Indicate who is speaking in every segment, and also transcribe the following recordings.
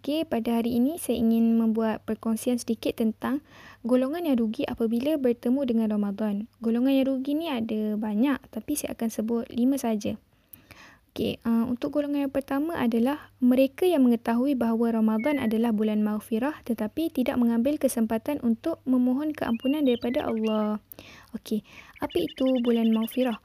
Speaker 1: Okey, pada hari ini saya ingin membuat perkongsian sedikit tentang golongan yang rugi apabila bertemu dengan Ramadan. Golongan yang rugi ni ada banyak tapi saya akan sebut lima saja. Okey, uh, untuk golongan yang pertama adalah mereka yang mengetahui bahawa Ramadan adalah bulan maghfirah tetapi tidak mengambil kesempatan untuk memohon keampunan daripada Allah. Okey, apa itu bulan maghfirah?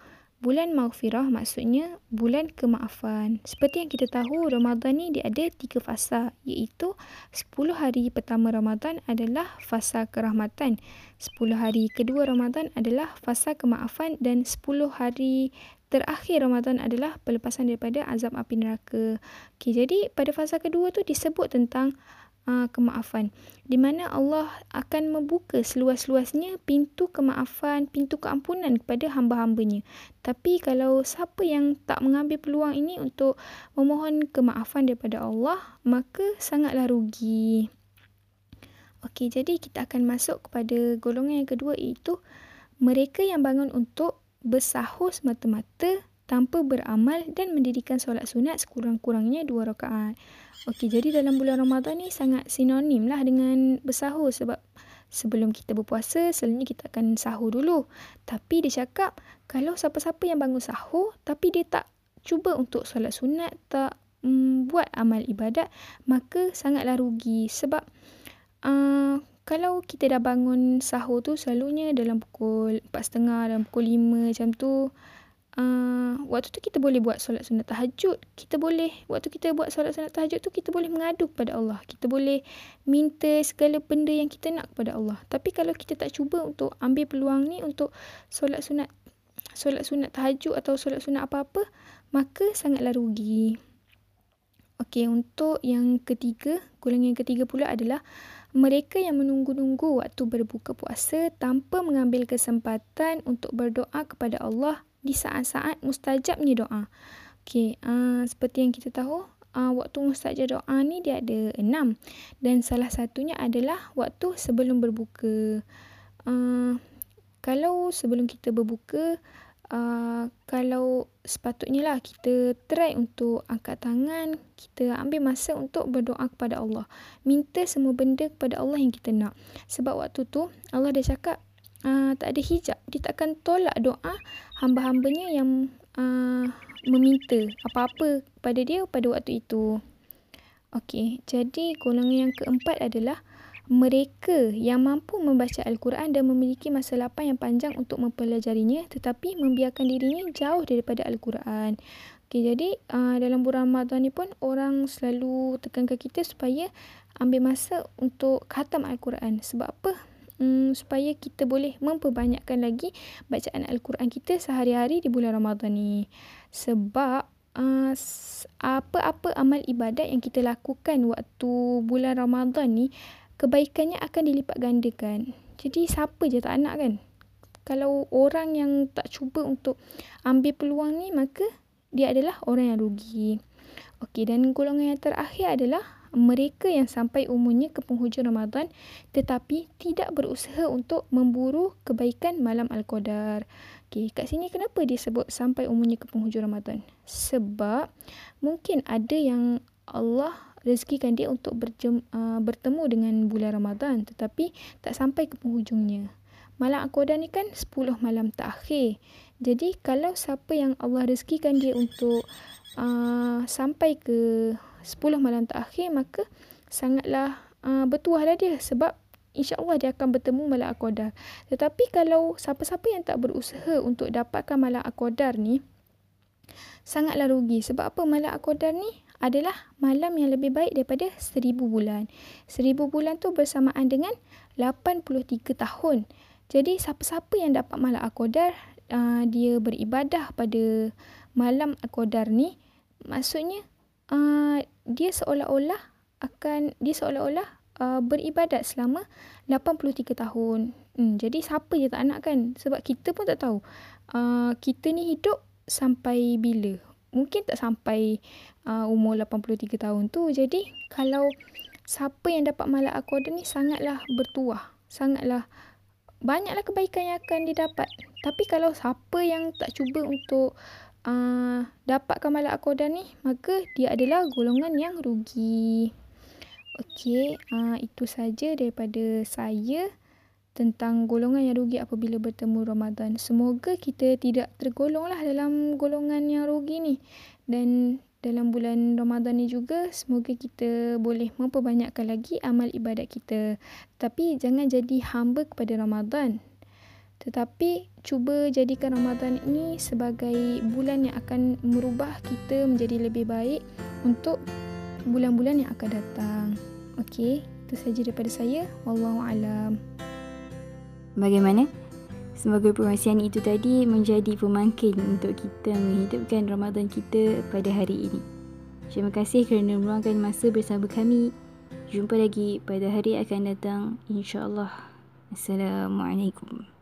Speaker 1: Bulan Maghfirah maksudnya bulan kemaafan. Seperti yang kita tahu, Ramadan ni dia ada tiga fasa iaitu 10 hari pertama Ramadan adalah fasa kerahmatan. 10 hari kedua Ramadan adalah fasa kemaafan dan 10 hari terakhir Ramadan adalah pelepasan daripada azab api neraka. Okay, jadi pada fasa kedua tu disebut tentang uh, kemaafan di mana Allah akan membuka seluas-luasnya pintu kemaafan, pintu keampunan kepada hamba-hambanya. Tapi kalau siapa yang tak mengambil peluang ini untuk memohon kemaafan daripada Allah, maka sangatlah rugi. Okey, jadi kita akan masuk kepada golongan yang kedua iaitu mereka yang bangun untuk bersahur semata-mata tanpa beramal dan mendirikan solat sunat sekurang-kurangnya dua rakaat. Okey, jadi dalam bulan Ramadan ni sangat sinonim lah dengan bersahur sebab sebelum kita berpuasa, selalunya kita akan sahur dulu. Tapi dia cakap, kalau siapa-siapa yang bangun sahur tapi dia tak cuba untuk solat sunat, tak um, buat amal ibadat, maka sangatlah rugi sebab uh, kalau kita dah bangun sahur tu selalunya dalam pukul 4.30 dalam pukul 5 macam tu uh, waktu tu kita boleh buat solat sunat tahajud. Kita boleh, waktu kita buat solat sunat tahajud tu, kita boleh mengadu kepada Allah. Kita boleh minta segala benda yang kita nak kepada Allah. Tapi kalau kita tak cuba untuk ambil peluang ni untuk solat sunat, solat sunat tahajud atau solat sunat apa-apa, maka sangatlah rugi. Okey, untuk yang ketiga, golongan yang ketiga pula adalah mereka yang menunggu-nunggu waktu berbuka puasa tanpa mengambil kesempatan untuk berdoa kepada Allah di saat-saat mustajabnya doa. Okey, uh, seperti yang kita tahu, uh, waktu mustajab doa ni dia ada enam. Dan salah satunya adalah waktu sebelum berbuka. Uh, kalau sebelum kita berbuka, uh, kalau sepatutnya lah kita try untuk angkat tangan, kita ambil masa untuk berdoa kepada Allah. Minta semua benda kepada Allah yang kita nak. Sebab waktu tu Allah dah cakap, uh, tak ada hijab. Dia takkan tolak doa hamba-hambanya yang uh, meminta apa-apa kepada dia pada waktu itu. Okey, jadi golongan yang keempat adalah mereka yang mampu membaca Al-Quran dan memiliki masa lapang yang panjang untuk mempelajarinya tetapi membiarkan dirinya jauh daripada Al-Quran. Okey, jadi uh, dalam bulan Ramadan ni pun orang selalu tekankan kita supaya ambil masa untuk khatam Al-Quran. Sebab apa? Um, supaya kita boleh memperbanyakkan lagi bacaan Al-Quran kita sehari-hari di bulan Ramadan ni. Sebab uh, apa-apa amal ibadat yang kita lakukan waktu bulan Ramadan ni, kebaikannya akan dilipat gandakan. Jadi siapa je tak nak kan? Kalau orang yang tak cuba untuk ambil peluang ni, maka dia adalah orang yang rugi. Okey, dan golongan yang terakhir adalah mereka yang sampai umurnya ke penghujung Ramadan tetapi tidak berusaha untuk memburu kebaikan malam Al-Qadar. Okey, kat sini kenapa dia sebut sampai umurnya ke penghujung Ramadan? Sebab mungkin ada yang Allah rezekikan dia untuk berjem, uh, bertemu dengan bulan Ramadan tetapi tak sampai ke penghujungnya. Malam Al-Qadar ni kan 10 malam terakhir. Jadi kalau siapa yang Allah rezekikan dia untuk uh, sampai ke 10 malam terakhir maka sangatlah uh, bertuahlah dia sebab insya-Allah dia akan bertemu malam al-qadar. Tetapi kalau siapa-siapa yang tak berusaha untuk dapatkan malam al-qadar ni sangatlah rugi sebab apa malam al-qadar ni adalah malam yang lebih baik daripada seribu bulan. Seribu bulan tu bersamaan dengan 83 tahun. Jadi siapa-siapa yang dapat malam al-qadar uh, dia beribadah pada malam al-qadar ni maksudnya uh, dia seolah-olah akan dia seolah-olah uh, beribadat selama 83 tahun. Hmm, jadi siapa je tak nak kan? Sebab kita pun tak tahu uh, kita ni hidup sampai bila. Mungkin tak sampai uh, umur 83 tahun tu. Jadi kalau siapa yang dapat malak akoda ni sangatlah bertuah. Sangatlah banyaklah kebaikan yang akan didapat. Tapi kalau siapa yang tak cuba untuk uh, dapatkan malak akoda ni, maka dia adalah golongan yang rugi. Okey, uh, itu saja daripada saya tentang golongan yang rugi apabila bertemu Ramadan. Semoga kita tidak tergolonglah dalam golongan yang rugi ni. Dan dalam bulan Ramadan ni juga semoga kita boleh memperbanyakkan lagi amal ibadat kita. Tapi jangan jadi hamba kepada Ramadan. Tetapi cuba jadikan Ramadan ini sebagai bulan yang akan merubah kita menjadi lebih baik untuk bulan-bulan yang akan datang. Okey, itu saja daripada saya. Wallahu alam.
Speaker 2: Bagaimana? Semoga perkongsian itu tadi menjadi pemangkin untuk kita menghidupkan Ramadan kita pada hari ini. Terima kasih kerana meluangkan masa bersama kami. Jumpa lagi pada hari akan datang insya-Allah. Assalamualaikum.